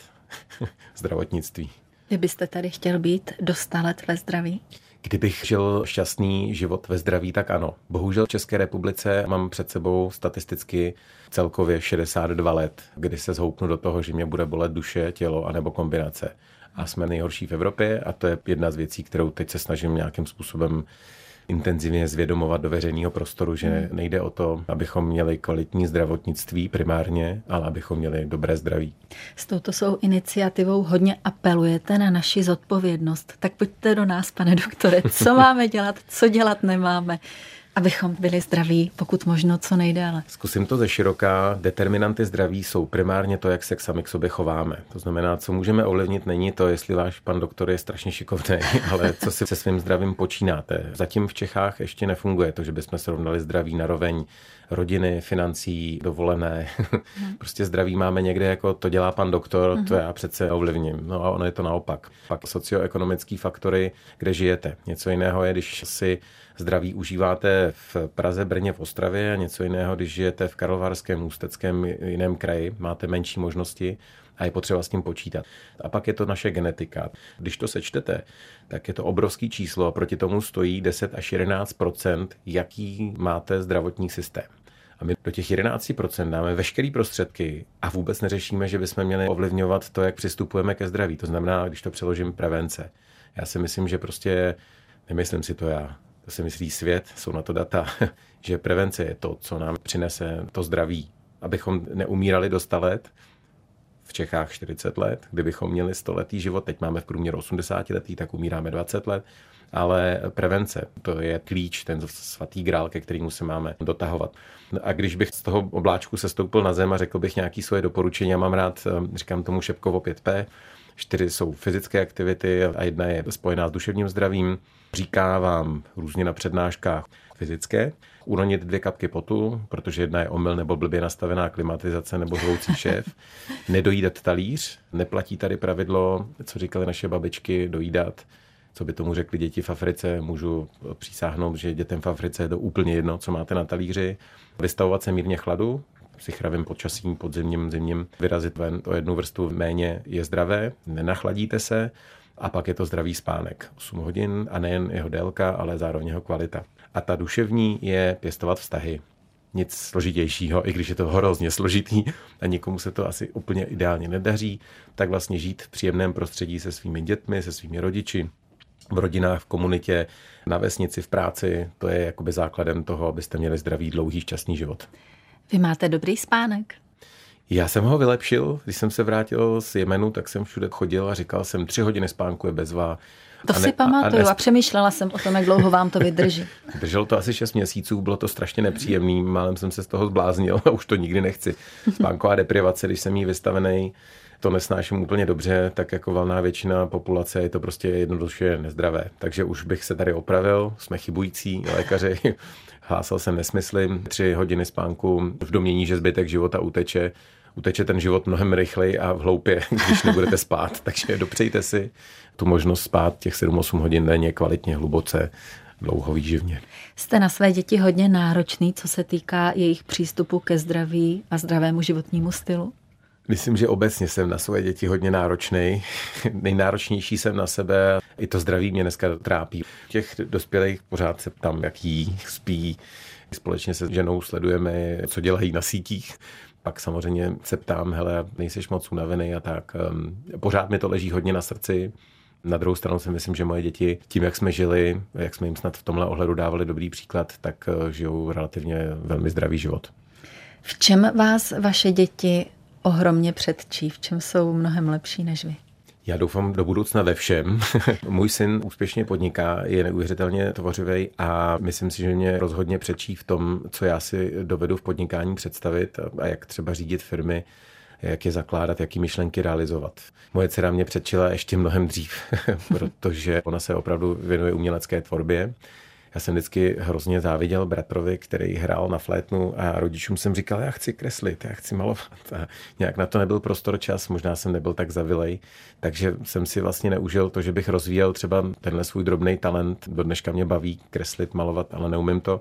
zdravotnictví. Vy byste tady chtěl být do let ve zdraví? Kdybych žil šťastný život ve zdraví, tak ano. Bohužel v České republice mám před sebou statisticky celkově 62 let, kdy se zhoupnu do toho, že mě bude bolet duše, tělo anebo kombinace. A jsme nejhorší v Evropě a to je jedna z věcí, kterou teď se snažím nějakým způsobem intenzivně zvědomovat do veřejného prostoru, že hmm. nejde o to, abychom měli kvalitní zdravotnictví primárně, ale abychom měli dobré zdraví. S touto svou iniciativou hodně apelujete na naši zodpovědnost. Tak pojďte do nás, pane doktore, co máme dělat, co dělat nemáme abychom byli zdraví, pokud možno co nejdále. Zkusím to ze široká. Determinanty zdraví jsou primárně to, jak se sami k sobě chováme. To znamená, co můžeme ovlivnit, není to, jestli váš pan doktor je strašně šikovný, ale co si se svým zdravím počínáte. Zatím v Čechách ještě nefunguje to, že bychom srovnali zdraví na roveň rodiny, financí, dovolené. Hmm. prostě zdraví máme někde jako to dělá pan doktor, hmm. to já přece ovlivním. No a ono je to naopak. Pak socioekonomické faktory, kde žijete. Něco jiného je, když si zdraví užíváte v Praze, Brně, v Ostravě a něco jiného, když žijete v Karlovarském, Ústeckém, jiném kraji, máte menší možnosti a je potřeba s tím počítat. A pak je to naše genetika. Když to sečtete, tak je to obrovský číslo, proti tomu stojí 10 až 11% jaký máte zdravotní systém. A my do těch 11% dáme veškeré prostředky a vůbec neřešíme, že bychom měli ovlivňovat to, jak přistupujeme ke zdraví. To znamená, když to přeložím, prevence. Já si myslím, že prostě, nemyslím si to já, to si myslí svět, jsou na to data, že prevence je to, co nám přinese to zdraví. Abychom neumírali do 100 let, v Čechách 40 let, kdybychom měli 100 letý život, teď máme v průměru 80 letý, tak umíráme 20 let, ale prevence, to je klíč, ten svatý grál, ke kterému se máme dotahovat. A když bych z toho obláčku se stoupil na zem a řekl bych nějaký svoje doporučení, já mám rád, eh, říkám tomu Šepkovo 5P, čtyři jsou fyzické aktivity a jedna je spojená s duševním zdravím. Říká vám různě na přednáškách fyzické, uronit dvě kapky potu, protože jedna je omyl nebo blbě nastavená klimatizace nebo zvoucí šéf, nedojídat talíř, neplatí tady pravidlo, co říkali naše babičky, dojídat, co by tomu řekli děti v Africe, můžu přísáhnout, že dětem v Africe je to úplně jedno, co máte na talíři, vystavovat se mírně chladu, při chravém počasí, podzimním, zimním, vyrazit ven o jednu vrstvu méně je zdravé, nenachladíte se, a pak je to zdravý spánek. 8 hodin a nejen jeho délka, ale zároveň jeho kvalita. A ta duševní je pěstovat vztahy. Nic složitějšího, i když je to hrozně složitý a někomu se to asi úplně ideálně nedaří, tak vlastně žít v příjemném prostředí se svými dětmi, se svými rodiči, v rodinách, v komunitě, na vesnici, v práci, to je jakoby základem toho, abyste měli zdravý, dlouhý, šťastný život. Vy máte dobrý spánek? Já jsem ho vylepšil, když jsem se vrátil z Jemenu, tak jsem všude chodil a říkal jsem, tři hodiny spánku je bezvá. To a ne, si pamatuju a, a, a přemýšlela jsem o tom, jak dlouho vám to vydrží. Drželo to asi 6 měsíců, bylo to strašně nepříjemný, málem jsem se z toho zbláznil a už to nikdy nechci. Spánková deprivace, když jsem jí vystavený, to nesnáším úplně dobře, tak jako valná většina populace je to prostě jednoduše nezdravé. Takže už bych se tady opravil, jsme chybující lékaři, hlásal jsem nesmysly, tři hodiny spánku v domění, že zbytek života uteče, uteče ten život mnohem rychleji a v hloupě, když nebudete spát. Takže dopřejte si tu možnost spát těch 7-8 hodin denně kvalitně, hluboce, dlouho výživně. Jste na své děti hodně náročný, co se týká jejich přístupu ke zdraví a zdravému životnímu stylu? Myslím, že obecně jsem na svoje děti hodně náročný. Nejnáročnější jsem na sebe. I to zdraví mě dneska trápí. Těch dospělých pořád se ptám, jak jí, spí. Společně se ženou sledujeme, co dělají na sítích. Pak samozřejmě se ptám, hele, nejseš moc unavený a tak. Pořád mi to leží hodně na srdci. Na druhou stranu si myslím, že moje děti tím, jak jsme žili, jak jsme jim snad v tomhle ohledu dávali dobrý příklad, tak eh, žijou relativně velmi zdravý život. V čem vás vaše děti ohromně předčí, v čem jsou mnohem lepší než vy? Já doufám do budoucna ve všem. Můj syn úspěšně podniká, je neuvěřitelně tvořivý a myslím si, že mě rozhodně přečí v tom, co já si dovedu v podnikání představit a jak třeba řídit firmy, jak je zakládat, jaký myšlenky realizovat. Moje dcera mě předčila ještě mnohem dřív, protože ona se opravdu věnuje umělecké tvorbě já jsem vždycky hrozně záviděl bratrovi, který hrál na flétnu a rodičům jsem říkal, já chci kreslit, já chci malovat. A nějak na to nebyl prostor čas, možná jsem nebyl tak zavilej, takže jsem si vlastně neužil to, že bych rozvíjel třeba tenhle svůj drobný talent. Do dneška mě baví kreslit, malovat, ale neumím to.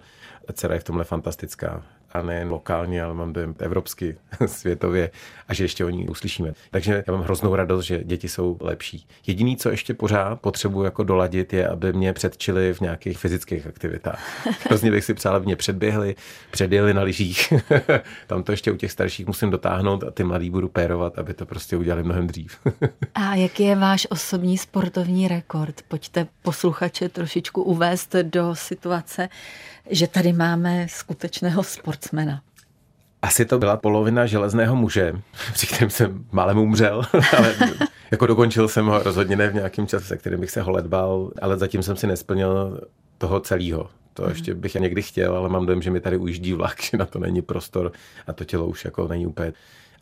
Dcera je v tomhle fantastická. A nejen lokálně, ale mám dojem evropsky, světově a že ještě o ní uslyšíme. Takže já mám hroznou radost, že děti jsou lepší. Jediný, co ještě pořád potřebuji jako doladit, je, aby mě předčili v nějakých fyzických aktivitách. Hrozně bych si přál, aby mě předběhli, předjeli na lyžích. Tam to ještě u těch starších musím dotáhnout a ty mladý budu pérovat, aby to prostě udělali mnohem dřív. a jaký je váš osobní sportovní rekord? Pojďte posluchače trošičku uvést do situace, že tady máme skutečného sportsmena. Asi to byla polovina železného muže, při kterém jsem málem umřel, ale jako dokončil jsem ho rozhodně ne v nějakém čase, se kterým bych se holedbal, ale zatím jsem si nesplnil toho celého. To ještě bych někdy chtěl, ale mám dojem, že mi tady ujíždí vlak, že na to není prostor a to tělo už jako není úplně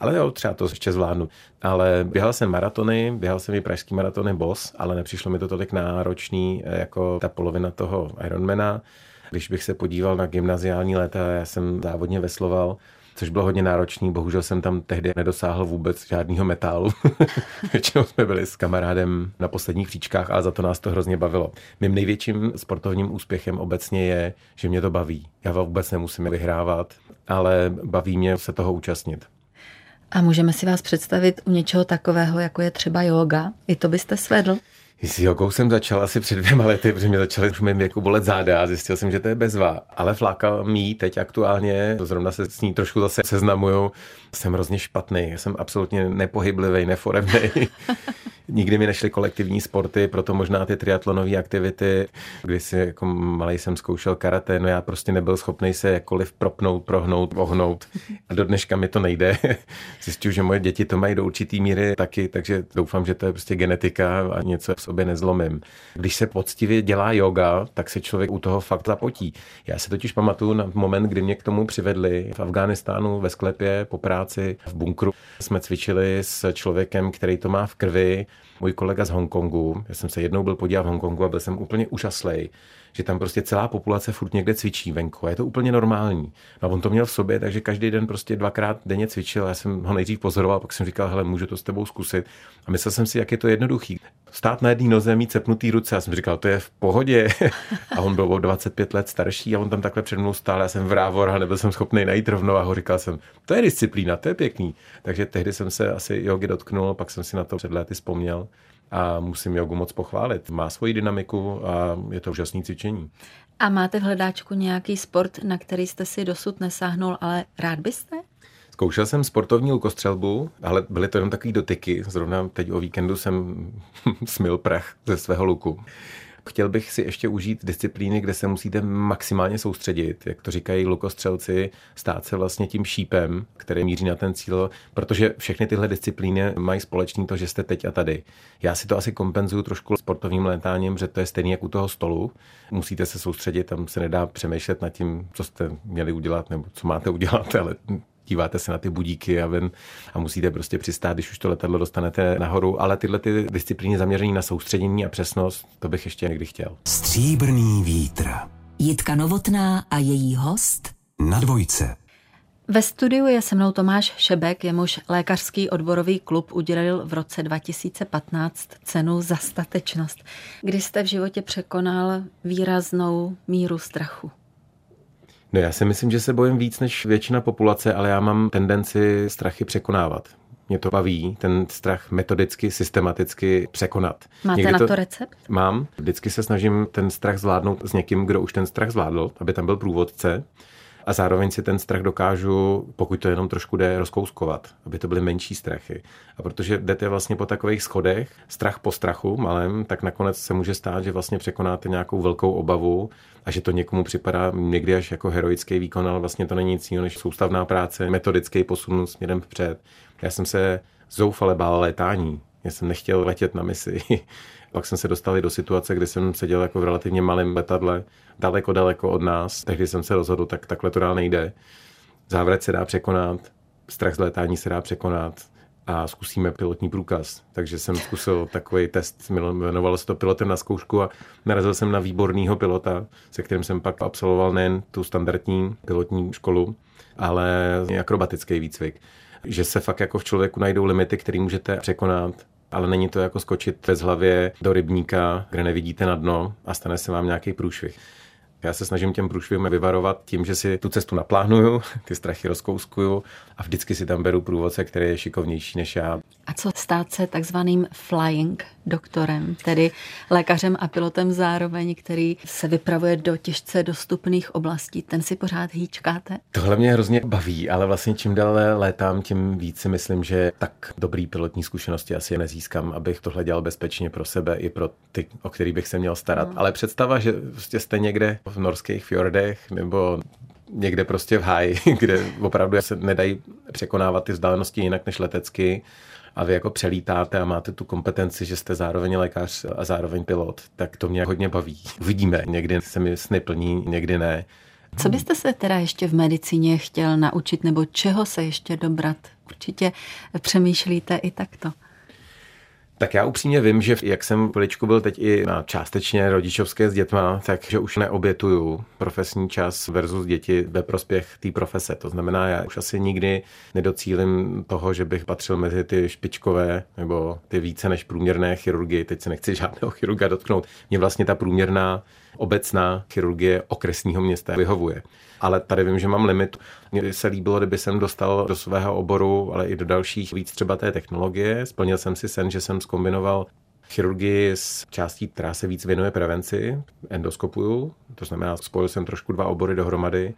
ale jo, třeba to ještě zvládnu. Ale běhal jsem maratony, běhal jsem i pražský maratony BOS, ale nepřišlo mi to tolik náročný eh, jako ta polovina toho Ironmana. Když bych se podíval na gymnaziální léta, já jsem závodně vesloval, což bylo hodně náročný. Bohužel jsem tam tehdy nedosáhl vůbec žádného metálu. Většinou jsme byli s kamarádem na posledních příčkách, ale za to nás to hrozně bavilo. Mým největším sportovním úspěchem obecně je, že mě to baví. Já vůbec nemusím vyhrávat, ale baví mě se toho účastnit. A můžeme si vás představit u něčeho takového, jako je třeba yoga. I to byste svedl? S jogou jsem začal asi před dvěma lety, protože mě začaly v mém věku bolet záda a zjistil jsem, že to je bezva. Ale fláka mý teď aktuálně, zrovna se s ní trošku zase seznamuju, jsem hrozně špatný, jsem absolutně nepohyblivý, neforemný. Nikdy mi nešly kolektivní sporty, proto možná ty triatlonové aktivity, kdy si jako malý jsem zkoušel karate, no já prostě nebyl schopný se jakkoliv propnout, prohnout, ohnout. A do dneška mi to nejde. Zjistil, že moje děti to mají do určitý míry taky, takže doufám, že to je prostě genetika a něco v sobě nezlomím. Když se poctivě dělá yoga, tak se člověk u toho fakt zapotí. Já se totiž pamatuju na moment, kdy mě k tomu přivedli v Afghánistánu ve sklepě po práci v bunkru. Jsme cvičili s člověkem, který to má v krvi, můj kolega z Hongkongu. Já jsem se jednou byl podívat v Hongkongu a byl jsem úplně úžaslej, že tam prostě celá populace furt někde cvičí venku a je to úplně normální. No a on to měl v sobě, takže každý den prostě dvakrát denně cvičil. Já jsem ho nejdřív pozoroval, pak jsem říkal, hele, můžu to s tebou zkusit. A myslel jsem si, jak je to jednoduchý. Stát na jedné noze, mít cepnutý ruce. Já jsem říkal, to je v pohodě. A on byl o 25 let starší a on tam takhle před mnou stál. Já jsem vrávor a nebyl jsem schopný najít rovnováhu. Říkal jsem, to je disciplína, to je pěkný. Takže tehdy jsem se asi jogi dotknul, pak jsem si na to před lety vzpomněl a musím jogu moc pochválit. Má svoji dynamiku a je to úžasné cvičení. A máte v hledáčku nějaký sport, na který jste si dosud nesáhnul, ale rád byste? Zkoušel jsem sportovní lukostřelbu, ale byly to jenom takové dotyky. Zrovna teď o víkendu jsem smil prach ze svého luku. Chtěl bych si ještě užít disciplíny, kde se musíte maximálně soustředit, jak to říkají lukostřelci, stát se vlastně tím šípem, který míří na ten cíl, protože všechny tyhle disciplíny mají společný to, že jste teď a tady. Já si to asi kompenzuju trošku sportovním létáním, že to je stejný jak u toho stolu. Musíte se soustředit, tam se nedá přemýšlet nad tím, co jste měli udělat nebo co máte udělat, ale díváte se na ty budíky a ven a musíte prostě přistát, když už to letadlo dostanete nahoru, ale tyhle ty disciplíny zaměření na soustředění a přesnost, to bych ještě někdy chtěl. Stříbrný vítr. Jitka Novotná a její host na dvojce. Ve studiu je se mnou Tomáš Šebek, jemuž lékařský odborový klub udělil v roce 2015 cenu za statečnost. Kdy jste v životě překonal výraznou míru strachu? No já si myslím, že se bojím víc než většina populace, ale já mám tendenci strachy překonávat. Mě to baví, ten strach metodicky, systematicky překonat. Máte Někdy na to, to recept? Mám. Vždycky se snažím ten strach zvládnout s někým, kdo už ten strach zvládl, aby tam byl průvodce a zároveň si ten strach dokážu, pokud to jenom trošku jde, rozkouskovat, aby to byly menší strachy. A protože jdete vlastně po takových schodech, strach po strachu malém, tak nakonec se může stát, že vlastně překonáte nějakou velkou obavu a že to někomu připadá někdy až jako heroický výkon, ale vlastně to není nic jiného než soustavná práce, metodický posun směrem vpřed. Já jsem se zoufale bál létání. Já jsem nechtěl letět na misi. Pak jsem se dostal do situace, kdy jsem seděl jako v relativně malém letadle, daleko, daleko od nás. Tehdy jsem se rozhodl, tak takhle to dál nejde. Závrat se dá překonat, strach z létání se dá překonat a zkusíme pilotní průkaz. Takže jsem zkusil takový test, jmenovalo se to pilotem na zkoušku a narazil jsem na výborného pilota, se kterým jsem pak absolvoval nejen tu standardní pilotní školu, ale akrobatický výcvik. Že se fakt jako v člověku najdou limity, které můžete překonat ale není to jako skočit bez hlavě do rybníka, kde nevidíte na dno a stane se vám nějaký průšvih. Já se snažím těm průšvihům vyvarovat tím, že si tu cestu naplánuju, ty strachy rozkouskuju a vždycky si tam beru průvodce, který je šikovnější než já. A co stát se takzvaným flying doktorem, tedy lékařem a pilotem zároveň, který se vypravuje do těžce dostupných oblastí? Ten si pořád hýčkáte? Tohle mě hrozně baví, ale vlastně čím dále létám, tím víc si myslím, že tak dobrý pilotní zkušenosti asi nezískám, abych tohle dělal bezpečně pro sebe i pro ty, o který bych se měl starat. No. Ale představa, že prostě jste někde v norských fjordech nebo někde prostě v háji, kde opravdu se nedají překonávat ty vzdálenosti jinak než letecky a vy jako přelítáte a máte tu kompetenci, že jste zároveň lékař a zároveň pilot, tak to mě hodně baví. Uvidíme, někdy se mi sny plní, někdy ne. Co byste se teda ještě v medicíně chtěl naučit nebo čeho se ještě dobrat? Určitě přemýšlíte i takto. Tak já upřímně vím, že jak jsem chviličku byl teď i na částečně rodičovské s dětma, takže už neobětuju profesní čas versus děti ve prospěch té profese. To znamená, já už asi nikdy nedocílim toho, že bych patřil mezi ty špičkové nebo ty více než průměrné chirurgie. Teď se nechci žádného chirurga dotknout. Mě vlastně ta průměrná obecná chirurgie okresního města vyhovuje. Ale tady vím, že mám limit. Mně se líbilo, kdyby jsem dostal do svého oboru, ale i do dalších víc třeba té technologie. Splnil jsem si sen, že jsem skombinoval chirurgii s částí, která se víc věnuje prevenci, endoskopuju, to znamená, spojil jsem trošku dva obory dohromady,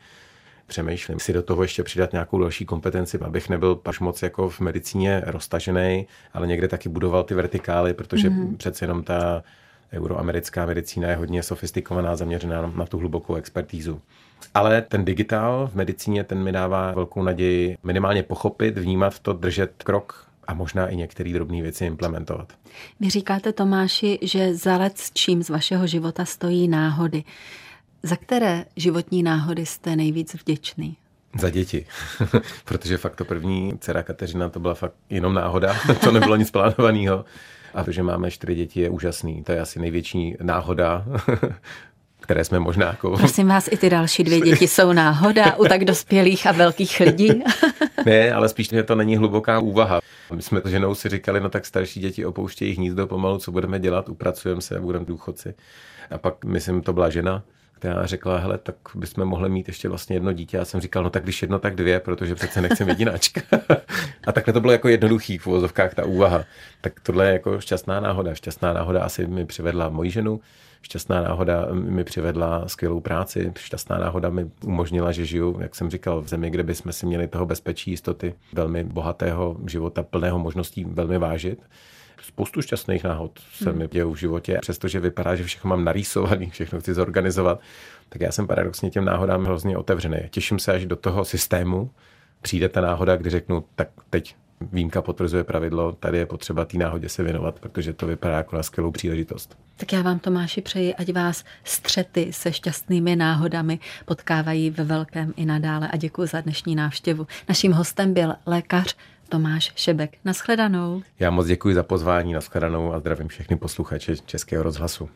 přemýšlím si do toho ještě přidat nějakou další kompetenci, abych nebyl paž moc jako v medicíně roztažený, ale někde taky budoval ty vertikály, protože mm-hmm. přece jenom ta euroamerická medicína je hodně sofistikovaná, zaměřená na tu hlubokou expertízu. Ale ten digitál v medicíně, ten mi dává velkou naději minimálně pochopit, vnímat to, držet krok a možná i některé drobné věci implementovat. Vy říkáte Tomáši, že za let s čím z vašeho života stojí náhody. Za které životní náhody jste nejvíc vděčný? Za děti, protože fakt to první dcera Kateřina to byla fakt jenom náhoda, to nebylo nic plánovaného. A to, že máme čtyři děti, je úžasný. To je asi největší náhoda, které jsme možná jako... Prosím vás, i ty další dvě děti jsou náhoda u tak dospělých a velkých lidí? ne, ale spíš, že to není hluboká úvaha. My jsme s ženou si říkali, no tak starší děti opouštějí hnízdo pomalu, co budeme dělat, upracujeme se a budeme důchodci. A pak, myslím, to byla žena, která řekla, hele, tak bychom mohli mít ještě vlastně jedno dítě. Já jsem říkal, no tak když jedno, tak dvě, protože přece nechcem jedináčka. a takhle to bylo jako jednoduchý v uvozovkách ta úvaha. Tak tohle je jako šťastná náhoda. Šťastná náhoda asi mi přivedla moji ženu, šťastná náhoda mi přivedla skvělou práci, šťastná náhoda mi umožnila, že žiju, jak jsem říkal, v zemi, kde bychom si měli toho bezpečí, jistoty, velmi bohatého života, plného možností velmi vážit spoustu šťastných náhod se hmm. mi dějou v životě. Přestože vypadá, že všechno mám narýsovaný, všechno chci zorganizovat, tak já jsem paradoxně těm náhodám hrozně otevřený. Těším se, až do toho systému přijde ta náhoda, kdy řeknu, tak teď výjimka potvrzuje pravidlo, tady je potřeba té náhodě se věnovat, protože to vypadá jako na skvělou příležitost. Tak já vám, Tomáši, přeji, ať vás střety se šťastnými náhodami potkávají ve velkém i nadále a děkuji za dnešní návštěvu. Naším hostem byl lékař Tomáš Šebek. Naschledanou. Já moc děkuji za pozvání, naschledanou a zdravím všechny posluchače Českého rozhlasu.